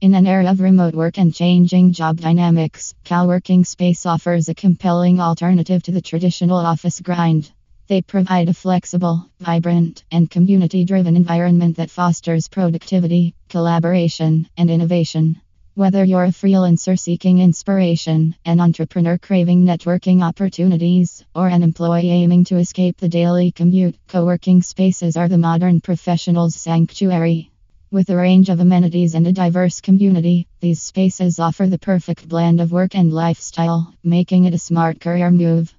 In an era of remote work and changing job dynamics, Coworking Space offers a compelling alternative to the traditional office grind. They provide a flexible, vibrant, and community driven environment that fosters productivity, collaboration, and innovation. Whether you're a freelancer seeking inspiration, an entrepreneur craving networking opportunities, or an employee aiming to escape the daily commute, co working spaces are the modern professional's sanctuary. With a range of amenities and a diverse community, these spaces offer the perfect blend of work and lifestyle, making it a smart career move.